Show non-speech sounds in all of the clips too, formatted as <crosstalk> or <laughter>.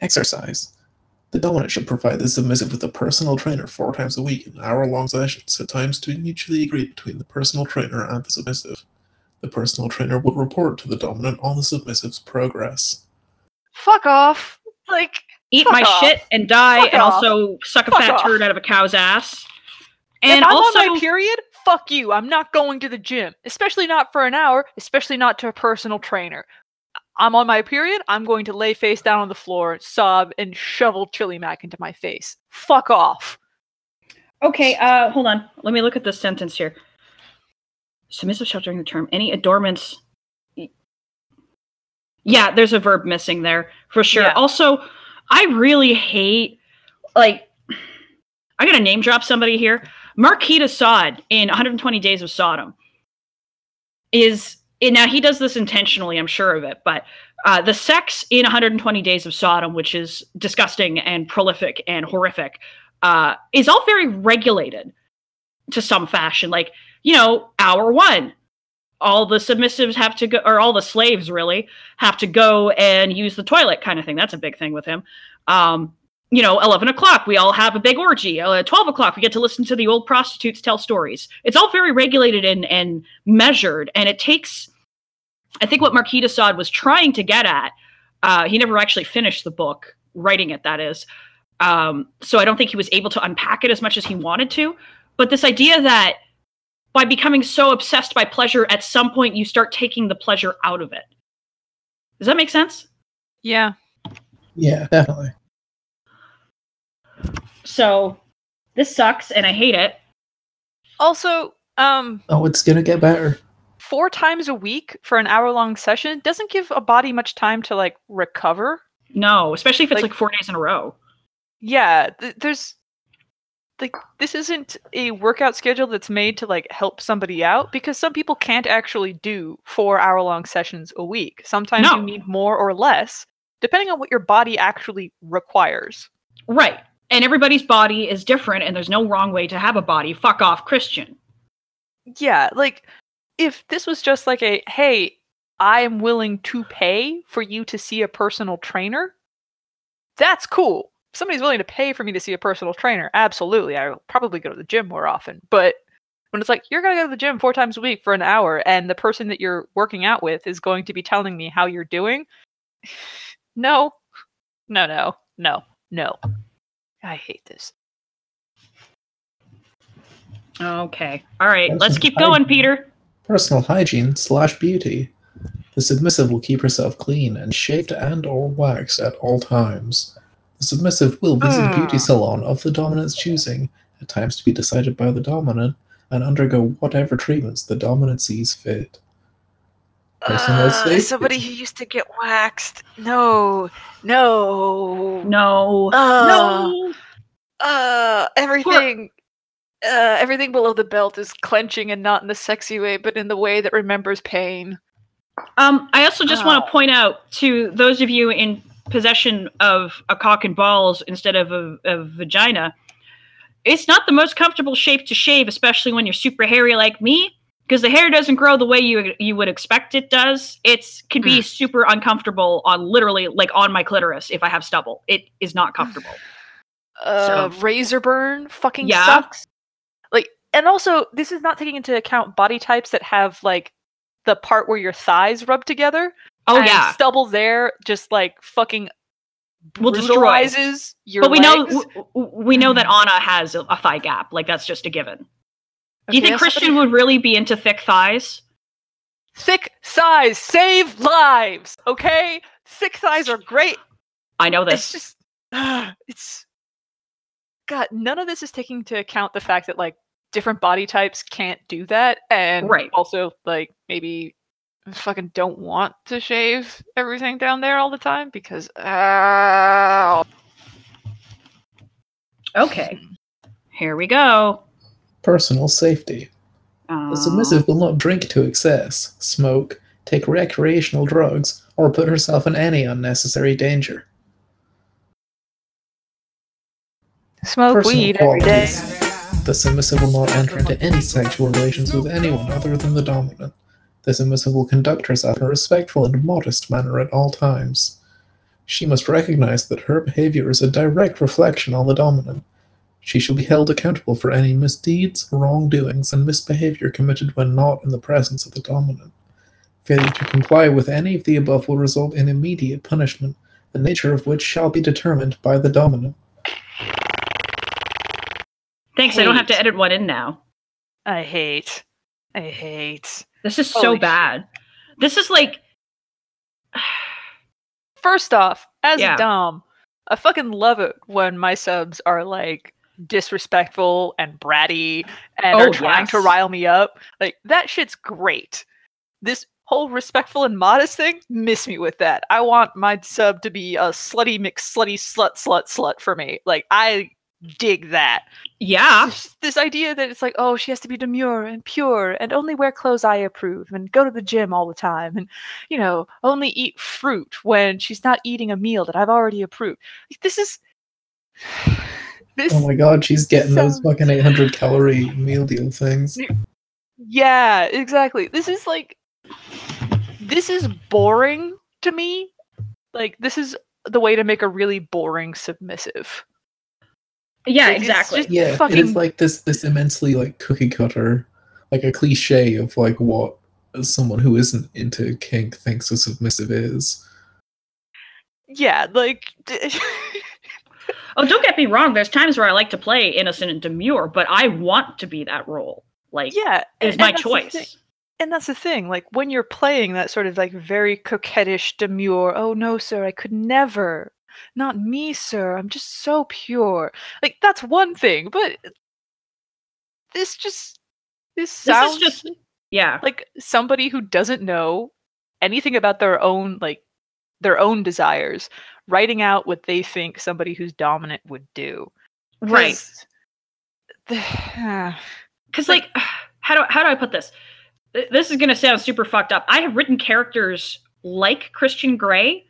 Exercise. The dominant should provide the submissive with a personal trainer four times a week in hour long sessions, at times to be mutually agreed between the personal trainer and the submissive. The personal trainer will report to the dominant on the submissive's progress. Fuck off. Like, Eat my off. shit and die, Fuck and off. also suck a Fuck fat off. turd out of a cow's ass. if And I'm also, on my period, fuck you. I'm not going to the gym, especially not for an hour, especially not to a personal trainer. I'm on my period. I'm going to lay face down on the floor, sob, and shovel chili mac into my face. Fuck off. Okay, uh, hold on. Let me look at this sentence here. Submissive shall during the term any adornments. Yeah, there's a verb missing there for sure. Yeah. Also, I really hate like I gotta name drop somebody here. Marquis de Sade in 120 Days of Sodom is now he does this intentionally, I'm sure of it, but uh, the sex in 120 Days of Sodom, which is disgusting and prolific and horrific, uh, is all very regulated to some fashion. Like, you know, hour one, all the submissives have to go, or all the slaves really have to go and use the toilet, kind of thing. That's a big thing with him. Um, you know, 11 o'clock, we all have a big orgy. Uh, 12 o'clock, we get to listen to the old prostitutes tell stories. It's all very regulated and, and measured. And it takes, I think what Marquis de Sade was trying to get at, uh, he never actually finished the book, writing it, that is. Um, so I don't think he was able to unpack it as much as he wanted to. But this idea that by becoming so obsessed by pleasure, at some point you start taking the pleasure out of it. Does that make sense? Yeah. Yeah, definitely. So this sucks and I hate it. Also, um, Oh, it's gonna get better. four times a week for an hour long session doesn't give a body much time to like recover. No, especially if it's Like- like, four days in a row. Yeah, th- there's like this isn't a workout schedule that's made to like help somebody out because some people can't actually do 4 hour long sessions a week. Sometimes No. you need more or less depending on what your body actually requires. Right. And everybody's body is different and there's no wrong way to have a body. Fuck off, Christian. Yeah, like if this was just like a hey, I am willing to pay for you to see a personal trainer, that's cool. If somebody's willing to pay for me to see a personal trainer, absolutely. I will probably go to the gym more often. But when it's like you're going to go to the gym four times a week for an hour and the person that you're working out with is going to be telling me how you're doing, <sighs> no, no, no, no, no. I hate this. Okay. All right. That's Let's keep hygiene. going, Peter. Personal hygiene slash beauty. The submissive will keep herself clean and shaved and or waxed at all times. The submissive will visit a beauty Ah. salon of the dominant's choosing, at times to be decided by the dominant, and undergo whatever treatments the dominant sees fit. Personal Uh, safety. somebody who used to get waxed. No, no, No. Uh, no. Uh, everything, uh, everything below the belt is clenching and not in the sexy way, but in the way that remembers pain. Um, I also just want Oh. to point out to those of you in possession of a cock and balls instead of a, a vagina, it's not the most comfortable shape to shave, especially when you're super hairy like me, because the hair doesn't grow the way you you would expect it does. It's can be super uncomfortable on literally like on my clitoris if I have stubble. It is not comfortable. <sighs> Uh, So- razor burn fucking Yeah. sucks. Like, and also, this is not taking into account body types that have like the part where your thighs rub together. Oh and yeah, stubble there just like fucking Will destroy. your. but we know legs. w- w- we know that Anna has a, a thigh gap. Like that's just a given. Do you Okay, think Christian would really be into thick thighs? thick thighs save lives? Okay, thick thighs are great. I know this. It's this. just, <sighs> it's. God, none of this is taking into account the fact that like different body types can't do that, and Right. also like maybe fucking don't want to shave everything down there all the time because ow. Okay. Here we go. Personal safety. Uh, The submissive will not drink to excess, smoke, take recreational drugs, or put herself in any unnecessary danger. smoke Personal weed every day. The submissive will not enter into any sexual relations with anyone other than the dominant. The submissive will conduct herself in a respectful and modest manner at all times. She must recognize that her behavior is a direct reflection on the dominant. She shall be held accountable for any misdeeds, wrongdoings, and misbehavior committed when not in the presence of the dominant. Failure to comply with any of the above will result in immediate punishment, the nature of which shall be determined by the dominant. Thanks. I don't have to edit one in now. I hate. I hate. This is so Holy shit. bad. This is like First off, as Yeah. a dom, I fucking love it when my subs are like disrespectful and bratty and Oh, are trying to rile me up. Like that shit's great. This whole respectful and modest thing, miss me with that. I want my sub to be a slutty mix slutty slut slut slut for me. Like I dig that. yeah. This, this idea that it's like, oh, she has to be demure and pure and only wear clothes I approve and go to the gym all the time and, you know, only eat fruit when she's not eating a meal that I've already approved. Like, This is. This, Oh my god, she's getting those fucking 800 calorie meal deal things. yeah, exactly. This is like. This is boring to me. Like, this is the way to make a really boring submissive. Yeah, Like, exactly. just- Yeah, it fucking- is like this this immensely like cookie cutter, like a cliche of like what someone who isn't into kink thinks a submissive is. Yeah, like. <laughs> Oh, don't get me wrong. There's times where I like to play innocent and demure, but I want to be that role. Like, yeah, it's my that's the thing. choice. And that's the thing, like when you're playing that sort of like very coquettish, demure, oh no, sir, I could never. Not me, sir. I'm just so pure. Like that's one thing, but this just this This sounds is just, yeah. like somebody who doesn't know anything about their own like their own desires writing out what they think somebody who's dominant would do. Right. Because, <sighs> ah. like, <sighs> how do, how do I put this? This is going to sound super fucked up. I have written characters like Christian Grey,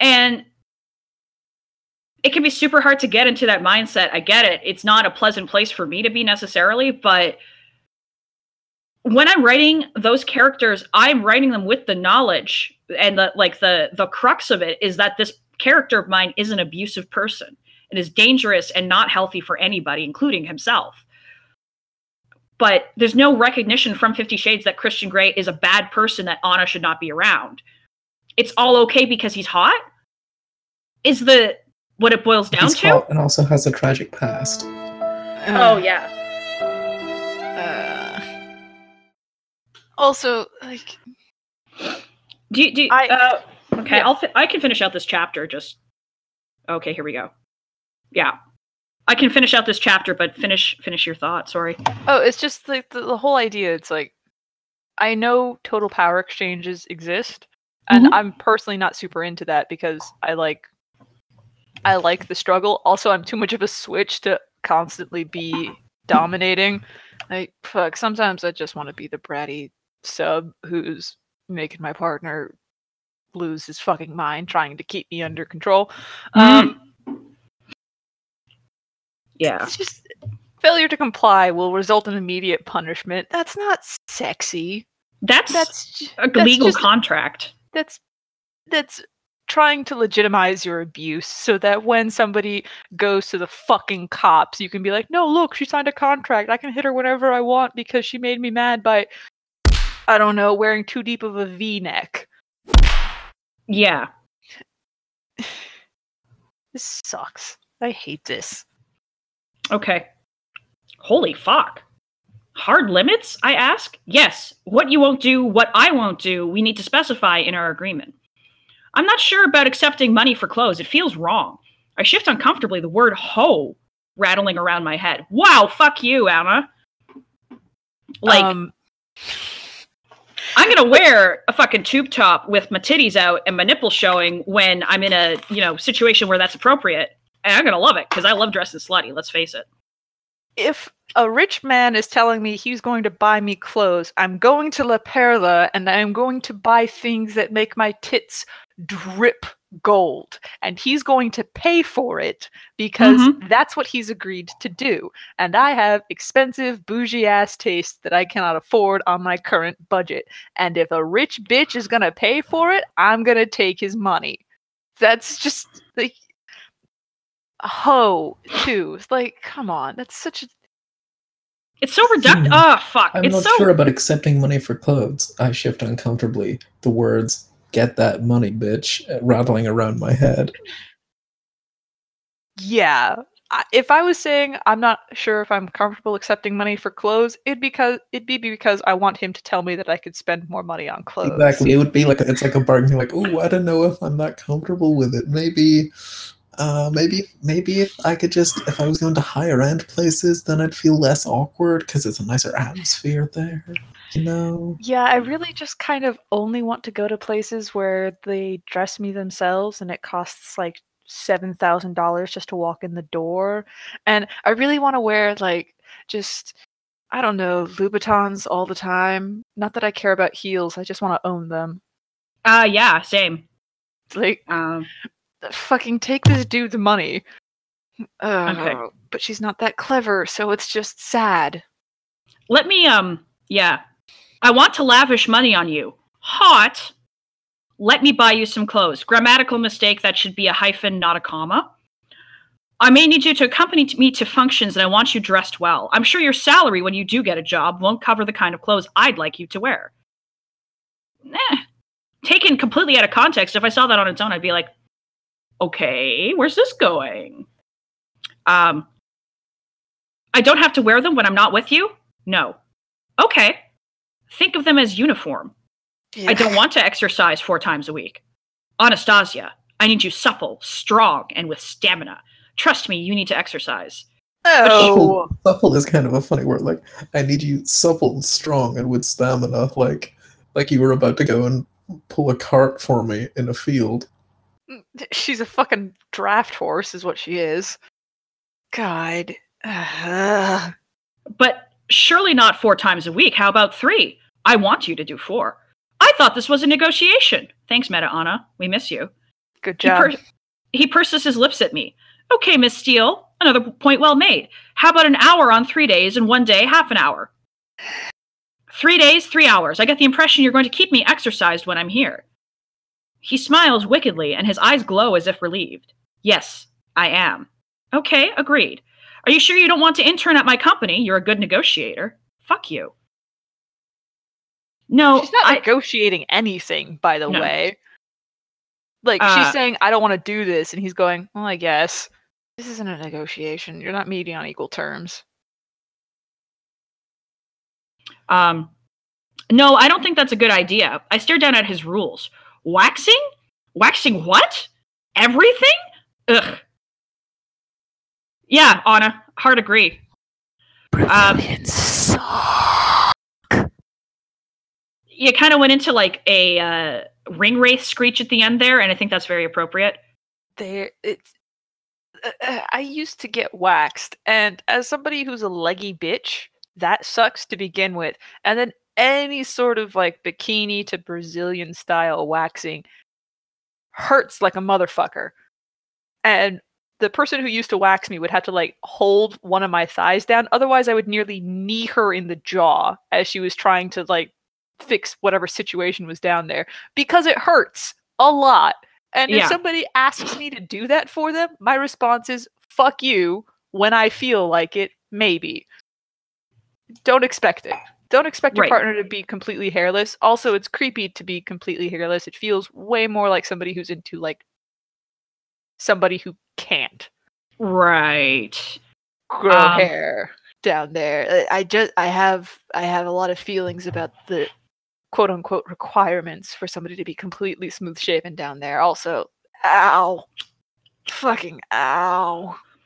and it can be super hard to get into that mindset. I get it. It's not a pleasant place for me to be necessarily, but when I'm writing those characters, I'm writing them with the knowledge and the like the the crux of it is that this character of mine is an abusive person and is dangerous and not healthy for anybody, including himself. But there's no recognition from Fifty Shades that Christian Grey is a bad person that Anna should not be around. It's all okay because he's hot. Is the what it boils down He's to? hot and also has a tragic past. Oh yeah. Uh, also, like, Do you, do you- I- uh, okay, yeah. I'll fi- I can finish out this chapter. Just okay. Here we go. Yeah, I can finish out this chapter, but finish finish your thought. Sorry. oh, it's just like the, the whole idea. It's like, I know total power exchanges exist, and Mhm. I'm personally not super into that because I like, I like the struggle. Also, I'm too much of a switch to constantly be dominating. Like, fuck. Sometimes I just want to be the bratty sub who's making my partner lose his fucking mind, trying to keep me under control. Um, Yeah. it's just failure to comply will result in immediate punishment. That's not sexy. That's That's a that's legal just- contract. that's that's trying to legitimize your abuse so that when somebody goes to the fucking cops, you can be like, "No, look, she signed a contract. I can hit her whenever I want because she made me mad by I don't know, wearing too deep of a V-neck." Yeah. <sighs> This sucks. I hate this. Okay. Holy fuck. Hard limits, I ask? Yes. What you won't do, what I won't do, we need to specify in our agreement. I'm not sure about accepting money for clothes. It feels wrong. I shift uncomfortably, the word ho rattling around my head. Wow, fuck you, Anna. Like, um, I'm gonna wear a fucking tube top with my titties out and my nipples showing when I'm in a, you know, situation where that's appropriate. And I'm gonna love it, because I love dressing slutty, let's face it. if a rich man is telling me he's going to buy me clothes, I'm going to La Perla and I'm going to buy things that make my tits drip gold and he's going to pay for it because Mhm. that's what he's agreed to do. And I have expensive bougie ass taste that I cannot afford on my current budget. And if a rich bitch is going to pay for it, I'm going to take his money. That's just like ho too. It's like come on, that's such a It's so reductive. Hmm. Oh fuck! I'm it's not so sure about accepting money for clothes. I shift uncomfortably. The words "get that money, bitch" uh, rattling around my head. Yeah. If I was saying I'm not sure if I'm comfortable accepting money for clothes, it'd because it'd be because I want him to tell me that I could spend more money on clothes. Exactly. It would be like it's like a bargain. Like, oh, I don't know if I'm that comfortable with it. Maybe, uh, maybe, maybe if I could just if I was going to higher end places, then I'd feel less awkward because it's a nicer atmosphere there. You know. Yeah, I really just kind of only want to go to places where they dress me themselves and it costs like $7,000 just to walk in the door. And I really want to wear like just I don't know, Louboutins all the time. Not that I care about heels, I just want to own them. uh yeah, same. Like Um, fucking take this dude's money. Okay. But she's not that clever, so it's just sad. let me um yeah. I want to lavish money on you. Hot. Let me buy you some clothes. Grammatical mistake. That should be a hyphen, not a comma. I may need you to accompany me to functions, and I want you dressed well. I'm sure your salary when you do get a job won't cover the kind of clothes I'd like you to wear. Eh. Taken completely out of context, if I saw that on its own, I'd be like, okay, where's this going? Um, I don't have to wear them when I'm not with you? No. Okay. Think of them as uniform. I don't want to exercise four times a week. Anastasia, I need you supple, strong, and with stamina. Trust me, you need to exercise. Oh, supple is kind of a funny word. Like, I need you supple and strong and with stamina. Like, like you were about to go and pull a cart for me in a field. <laughs> she's a fucking draft horse, is what she is. God. Ugh. <sighs> But surely not four times a week. How about three? I want you to do four. I thought this was a negotiation. Thanks, Meta Anna. We miss you. Good He, job. pur- he purses his lips at me. Okay, Miss Steele, another point well made. How about an hour on three days and one day half an hour? Three days, three hours. I get the impression you're going to keep me exercised when I'm here. He smiles wickedly and his eyes glow as if relieved. Yes, I am. Okay, agreed. Are you sure you don't want to intern at my company? You're a good negotiator. Fuck you. No, she's not I, negotiating anything, by the No. way. Like Uh, she's saying, "I don't want to do this," and he's going, "Well, I guess this isn't a negotiation. You're not meeting on equal terms." Um, no, I don't think that's a good idea. I stare down at his rules. Waxing? Waxing what? Everything? Ugh. Yeah, Anna, hard agree. Um, You kind of went into like a uh, ring wraith screech at the end there, and I think that's very appropriate. There, it's. uh, uh, I used to get waxed, and as somebody who's a leggy bitch, that sucks to begin with. And then any sort of like bikini to Brazilian style waxing hurts like a motherfucker. And the person who used to wax me would have to like hold one of my thighs down. Otherwise, I would nearly knee her in the jaw as she was trying to like fix whatever situation was down there because it hurts a lot. And if somebody asks me to do that for them, my response is fuck you when I feel like it, maybe. Don't expect it. Don't expect your Right. partner to be completely hairless. Also, it's creepy to be completely hairless. It feels way more like somebody who's into like somebody who can't Right. grow Um, hair down there. I I just I have I have a lot of feelings about the quote unquote requirements for somebody to be completely smooth shaven down there. Also, ow. Fucking ow.